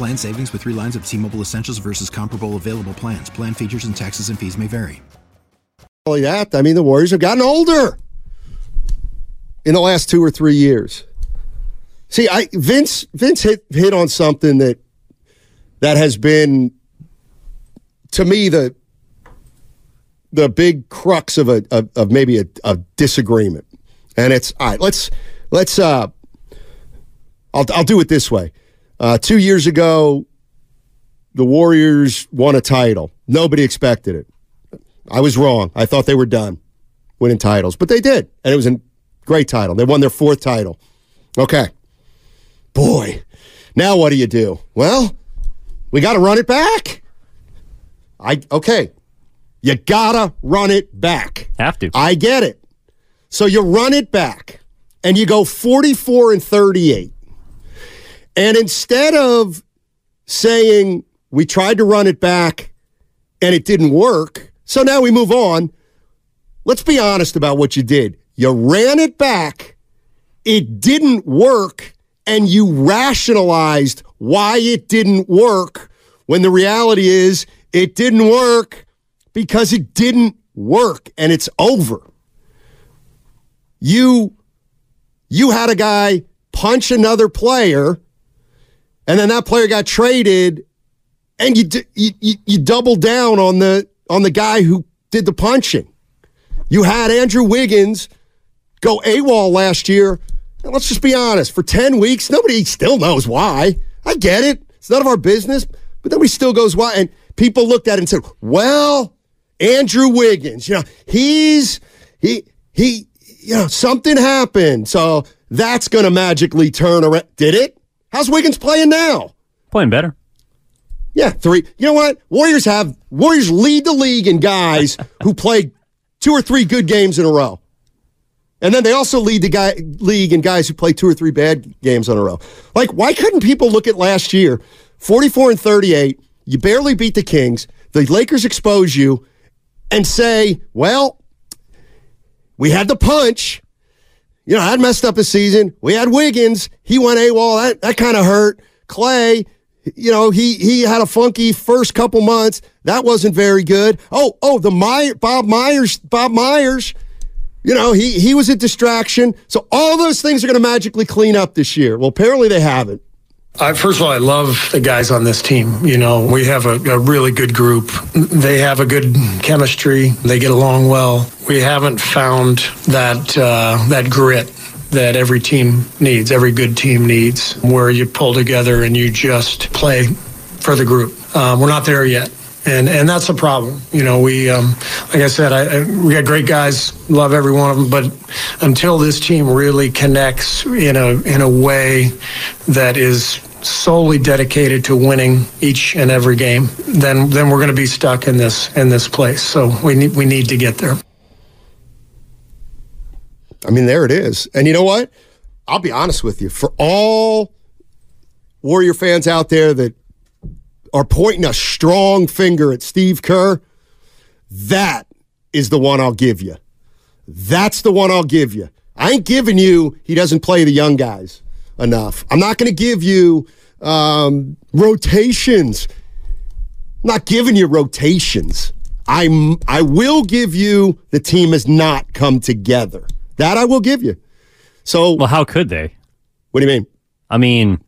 Plan savings with three lines of T Mobile Essentials versus comparable available plans. Plan features and taxes and fees may vary. Only that, I mean, the Warriors have gotten older in the last two or three years. See, I Vince Vince hit hit on something that that has been to me the the big crux of a of, of maybe a, a disagreement, and it's all right. Let's let's uh, I'll I'll do it this way. Uh, two years ago, the Warriors won a title. Nobody expected it. I was wrong. I thought they were done winning titles, but they did. And it was a great title. They won their fourth title. Okay. Boy, now what do you do? Well, we got to run it back. I okay. You got to run it back. Have to. I get it. So you run it back and you go 44 and 38. And instead of saying we tried to run it back and it didn't work, so now we move on, let's be honest about what you did. You ran it back, it didn't work, and you rationalized why it didn't work when the reality is it didn't work because it didn't work and it's over. You you had a guy punch another player and then that player got traded, and you you you, doubled down on the on the guy who did the punching. You had Andrew Wiggins go AWOL last year. And let's just be honest. For ten weeks, nobody still knows why. I get it. It's none of our business. But nobody still goes why. And people looked at it and said, "Well, Andrew Wiggins, you know, he's he he, you know, something happened, so that's going to magically turn around." Did it? How's Wiggins playing now? Playing better. Yeah, three. You know what? Warriors have Warriors lead the league in guys who play two or three good games in a row. And then they also lead the guy league in guys who play two or three bad games in a row. Like, why couldn't people look at last year? 44 and 38, you barely beat the Kings. The Lakers expose you and say, well, we had the punch you know, I'd messed up a season. We had Wiggins. He went AWOL. That, that kind of hurt. Klay, you know, he he had a funky first couple months. That wasn't very good. Oh, oh, the Meyer, Bob Myers, Bob Myers, you know, he he was a distraction. So all those things are going to magically clean up this year. Well, apparently they haven't. Uh, first of all, I love the guys on this team. You know, we have a, a, really good group. They have a good chemistry. They get along well. We haven't found that uh, that grit that every team needs, every good team needs, where you pull together and you just play for the group. Uh, we're not there yet and and that's a problem. You know, we um, like I said, I, I, we got great guys, love every one of them, but until this team really connects in a in a way that is solely dedicated to winning each and every game, then then we're going to be stuck in this in this place. So we need we need to get there. I mean, there it is. And you know what? I'll be honest with you. For all Warrior fans out there that are pointing a strong finger at Steve Kerr, that is the one I'll give you. That's the one I'll give you. I ain't giving you he doesn't play the young guys enough. I'm not going to give you um, rotations. I'm not giving you rotations. I'm I will give you the team has not come together. That I will give you. So Well, how could they? What do you mean? I mean,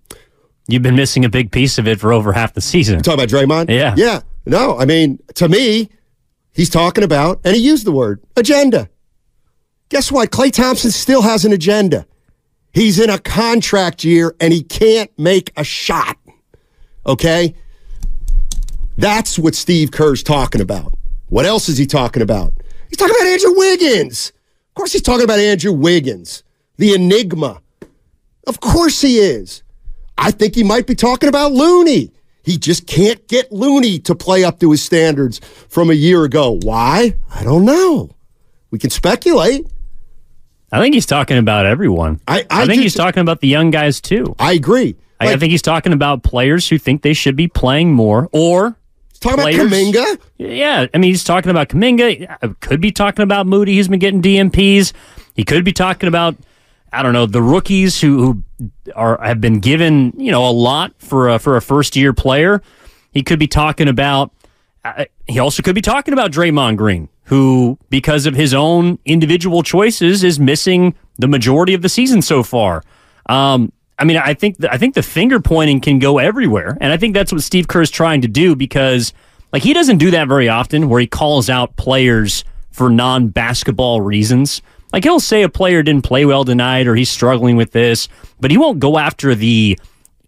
You've been missing a big piece of it for over half the season. You talking about Draymond? Yeah. Yeah. No, I mean, to me, he's talking about, and he used the word, agenda. Guess what? Klay Thompson still has an agenda. He's in a contract year and he can't make a shot. Okay? That's what Steve Kerr's talking about. What else is he talking about? He's talking about Andrew Wiggins. Of course, he's talking about Andrew Wiggins, the enigma. Of course, he is. I think he might be talking about Looney. He just can't get Looney to play up to his standards from a year ago. Why? I don't know. We can speculate. I think he's talking about everyone. I, I, think do he's talking about the young guys too. I agree. I, I think he's talking about players who think they should be playing more, or talking about players- Kuminga. Yeah, I mean, he's talking about Kuminga. Uh, Could be talking about Moody. He's been getting DNPs. He could be talking about, I don't know, the rookies who, who are have been given you know a lot for a, for a first year player. He could be talking about. Uh, he also could be talking about Draymond Green, who, because of his own individual choices, is missing the majority of the season so far. Um, I mean, I think the, I think the finger pointing can go everywhere, and I think that's what Steve Kerr is trying to do because, like, he doesn't do that very often, where he calls out players for non-basketball reasons. Like he'll say a player didn't play well tonight, or he's struggling with this, but he won't go after the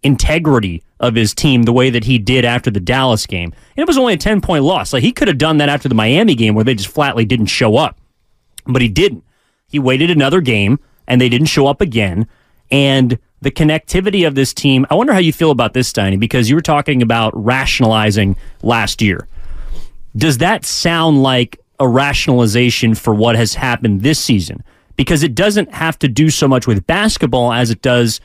integrity of his team the way that he did after the Dallas game. And it was only a 10 point loss. Like he could have done that after the Miami game where they just flatly didn't show up. But he didn't. He waited another game and they didn't show up again. And the connectivity of this team, I wonder how you feel about this, Steiny, because you were talking about rationalizing last year. Does that sound like a rationalization for what has happened this season? Because it doesn't have to do so much with basketball as it does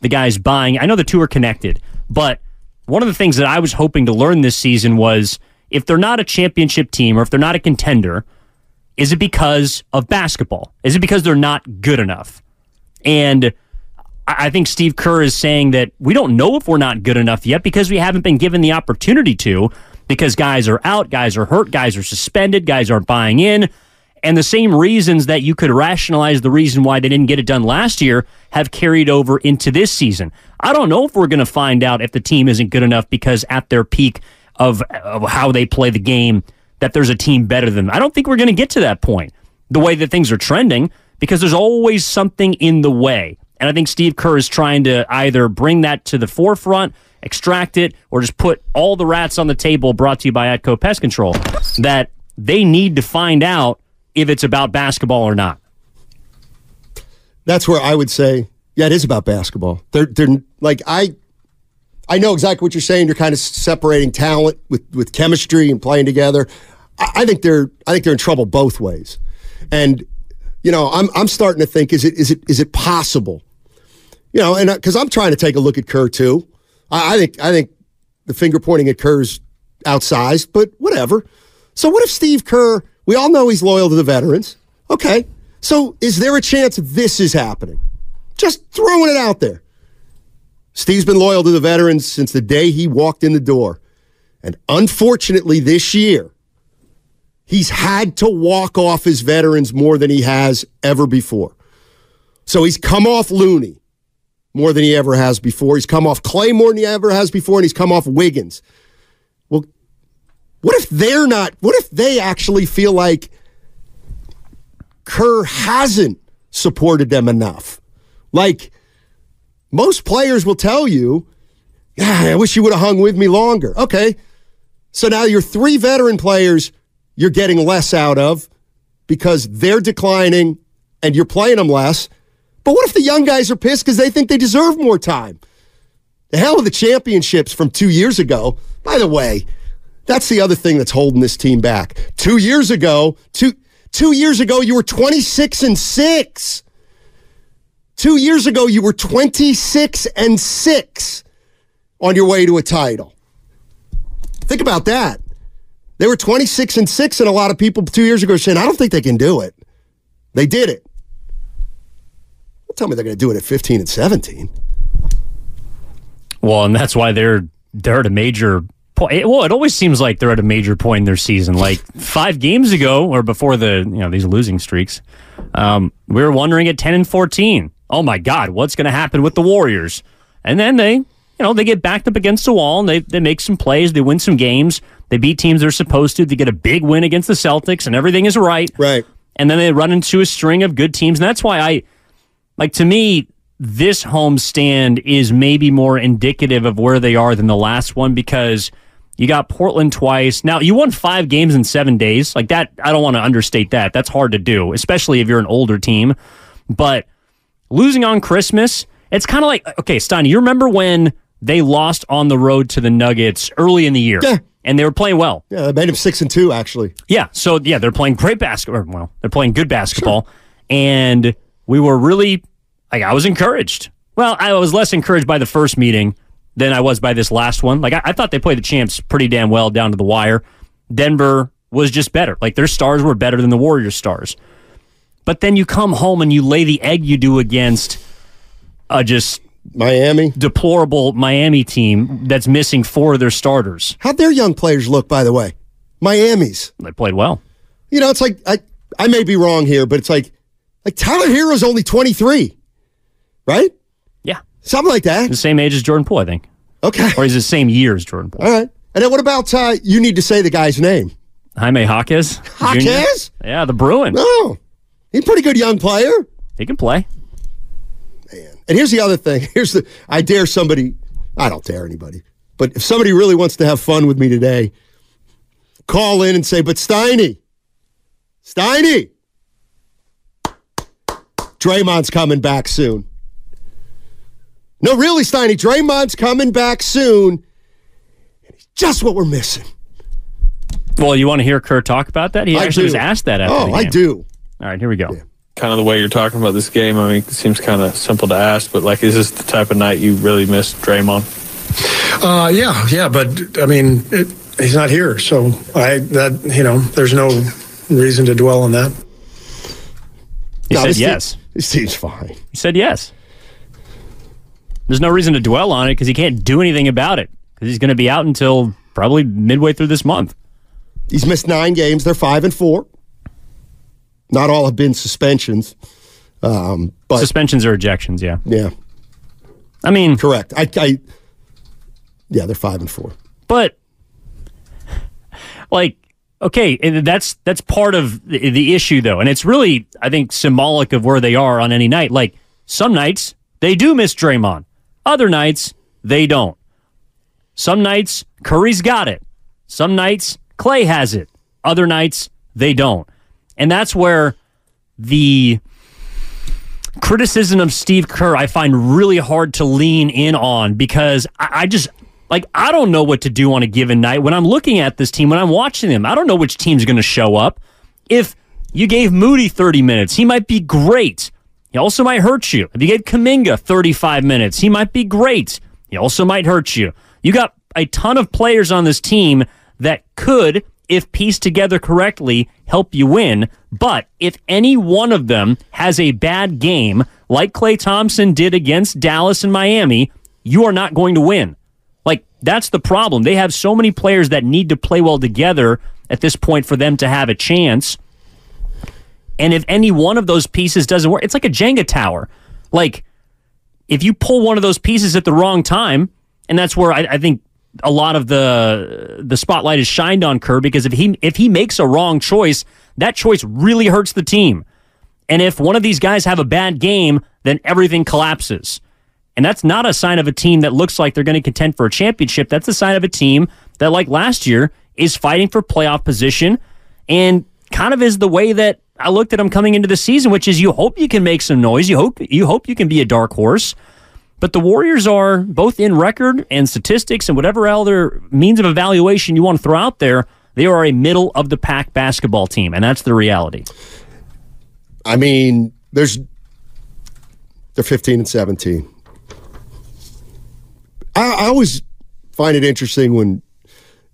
the guys buying. I know the two are connected, but one of the things that I was hoping to learn this season was if they're not a championship team or if they're not a contender, is it because of basketball? Is it because they're not good enough? And I think Steve Kerr is saying that we don't know if we're not good enough yet because we haven't been given the opportunity to because guys are out, guys are hurt, guys are suspended, guys aren't buying in. And the same reasons that you could rationalize the reason why they didn't get it done last year have carried over into this season. I don't know if we're going to find out if the team isn't good enough because at their peak of, of how they play the game, that there's a team better than them. I don't think we're going to get to that point the way that things are trending because there's always something in the way. And I think Steve Kerr is trying to either bring that to the forefront, extract it, or just put all the rats on the table brought to you by Atco Pest Control that they need to find out if it's about basketball or not. That's where I would say, yeah, it is about basketball. They're they're like I I know exactly what you're saying. You're kind of separating talent with, with chemistry and playing together. I, I think they're I think they're in trouble both ways. And you know, I'm I'm starting to think is it is it is it possible? You know, and because I'm trying to take a look at Kerr too. I, think I think the finger pointing at Kerr's outsized, but whatever. So what if Steve Kerr? We all know he's loyal to the veterans. Okay, so is there a chance this is happening? Just throwing it out there. Steve's been loyal to the veterans since the day he walked in the door. And unfortunately, this year, he's had to walk off his veterans more than he has ever before. So he's come off Looney more than he ever has before. He's come off Klay more than he ever has before, and he's come off Wiggins. Well, what if they're not, what if they actually feel like Kerr hasn't supported them enough? Like, most players will tell you, yeah, I wish you would have hung with me longer. Okay. So now your three veteran players you're getting less out of because they're declining and you're playing them less. But what if the young guys are pissed because they think they deserve more time? The hell with the championships from two years ago. By the way, that's the other thing that's holding this team back. Two years ago, two two years ago, you were 26 and 6. Two years ago, you were 26 and 6 on your way to a title. Think about that. They were 26 and 6, and a lot of people two years ago saying, I don't think they can do it. They did it. Don't tell me they're going to do it at 15 and 17. Well, and that's why they're they're at a major point. Well, it always seems like they're at a major point in their season. Like five games ago, or before the you know these losing streaks, um, we were wondering at ten and fourteen. Oh my God, what's going to happen with the Warriors? And then they you know, they get backed up against the wall and they, they make some plays, they win some games, they beat teams they're supposed to, they get a big win against the Celtics, and everything is right. Right. And then they run into a string of good teams. And that's why I, like, to me, this homestand is maybe more indicative of where they are than the last one because you got Portland twice. Now, you won five games in seven days. Like, that, I don't want to understate that. That's hard to do, especially if you're an older team. But losing on Christmas, it's kind of like, okay, Stein, you remember when they lost on the road to the Nuggets early in the year. Yeah. And they were playing well. Yeah, they made them six and two actually. Yeah. So yeah, they're playing great basketball. Well, they're playing good basketball. And we were really like I was encouraged. Well, I was less encouraged by the first meeting than I was by this last one. Like I, I thought they played the champs pretty damn well down to the wire. Denver was just better. Like their stars were better than the Warriors stars. But then you come home and you lay the egg you do against a just Miami. deplorable Miami team that's missing four of their starters. How'd their young players look, by the way? Miami's. They played well. You know, it's like I I may be wrong here, but it's like like Tyler Herro's only 23. Right? Yeah. Something like that. The same age as Jordan Poole, I think. Okay. Or he's the same year as Jordan Poole. All right. And then what about uh, you need to say the guy's name? Jaime. Jr. Jaquez? Yeah, the Bruin. Oh. He's a pretty good young player. He can play. Man. And here's the other thing. Here's the I dare somebody I don't dare anybody. But if somebody really wants to have fun with me today, call in and say, but Steiny, Steiny, Draymond's coming back soon. No, really, Steiny, Draymond's coming back soon. And he's just what we're missing. Well, you want to hear Kerr talk about that? He I actually do. was asked that after Oh, the I do. All right, here we go. kind of the way you're talking about this game. I mean, it seems kind of simple to ask, but like, is this the type of night you really miss Draymond? Uh, yeah, yeah, but I mean, it, he's not here, so I that you know, there's no reason to dwell on that. He No, said this team- yes. This team's fine. He said yes. There's no reason to dwell on it because he can't do anything about it because he's going to be out until probably midway through this month. He's missed nine games. They're five and four. Not all have been suspensions. Um, but Suspensions or ejections, yeah. yeah, I mean, correct. I, I yeah, they're five and four. but like okay and that's that's part of the, the issue though and it's really i think symbolic of where they are on any night. Like some nights they do miss Draymond. Other nights they don't. Some nights Curry's got it. Some nights Klay has it. Other nights they don't. And that's where the criticism of Steve Kerr I find really hard to lean in on because I, I just like I don't know what to do on a given night when I'm looking at this team when I'm watching them. I don't know which team's going to show up. If you gave Moody 30 minutes, he might be great. He also might hurt you. If you gave Kuminga 35 minutes, he might be great. He also might hurt you. You got a ton of players on this team that could, if pieced together correctly, help you win. But if any one of them has a bad game, like Klay Thompson did against Dallas and Miami, you are not going to win. That's the problem. They have so many players that need to play well together at this point for them to have a chance. And if any one of those pieces doesn't work, it's like a Jenga tower. Like, if you pull one of those pieces at the wrong time, and that's where I, I think a lot of the the spotlight is shined on Kerr because if he if he makes a wrong choice, that choice really hurts the team. And if one of these guys have a bad game, then everything collapses. And that's not a sign of a team that looks like they're going to contend for a championship. That's a sign of a team that, like last year, is fighting for playoff position and kind of is the way that I looked at them coming into the season, which is you hope you can make some noise. You hope you hope you can be a dark horse. But the Warriors are both in record and statistics and whatever other means of evaluation you want to throw out there, they are a middle of the pack basketball team, and that's the reality. I mean, there's they're 15 and 17. I, I always find it interesting when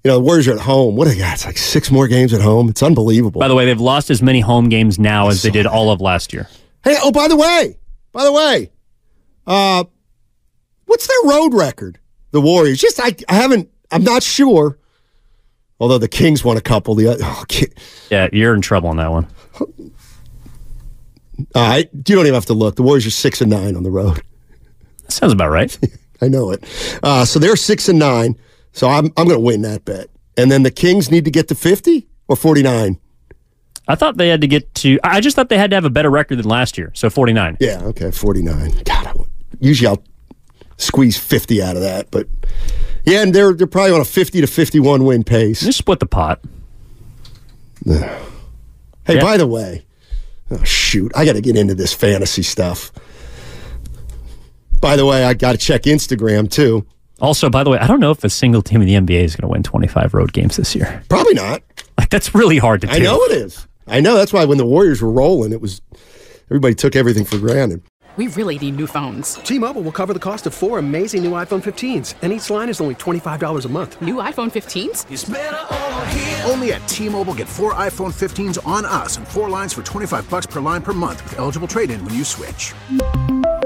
you know the Warriors are at home. What do they got? It's like six more games at home. It's unbelievable. By the way, they've lost as many home games now as they did all of last year. hey, oh, by the way, by the way, uh, what's their road record? The Warriors. Just I, I haven't. I'm not sure. Although the Kings won a couple. The other, oh, Yeah, you're in trouble on that one. uh, I, you don't even have to look. The Warriors are six and nine on the road. That sounds about right. I know it. Uh, so they're six and nine. So I'm I'm going to win that bet. And then the Kings need to get to 50 or 49. I thought they had to get to. I just thought they had to have a better record than last year. So 49. Yeah, okay, 49. God, I, usually I'll squeeze 50 out of that, but yeah, and they're they're probably on a 50 to 51 win pace. Just split the pot. Hey, Yeah. by the way, oh shoot, I got to get into this fantasy stuff. By the way, I got to check Instagram too. Also, by the way, I don't know if a single team in the NBA is going to win 25 road games this year. Probably not. Like that's really hard to do. I know it is. I know that's why when the Warriors were rolling, it was everybody took everything for granted. We really need new phones. T-Mobile will cover the cost of four amazing new iPhone 15s, and each line is only $25 a month. New iPhone 15s? Only at T-Mobile, get four iPhone 15s on us and four lines for 25 bucks per line per month with eligible trade-in when you switch.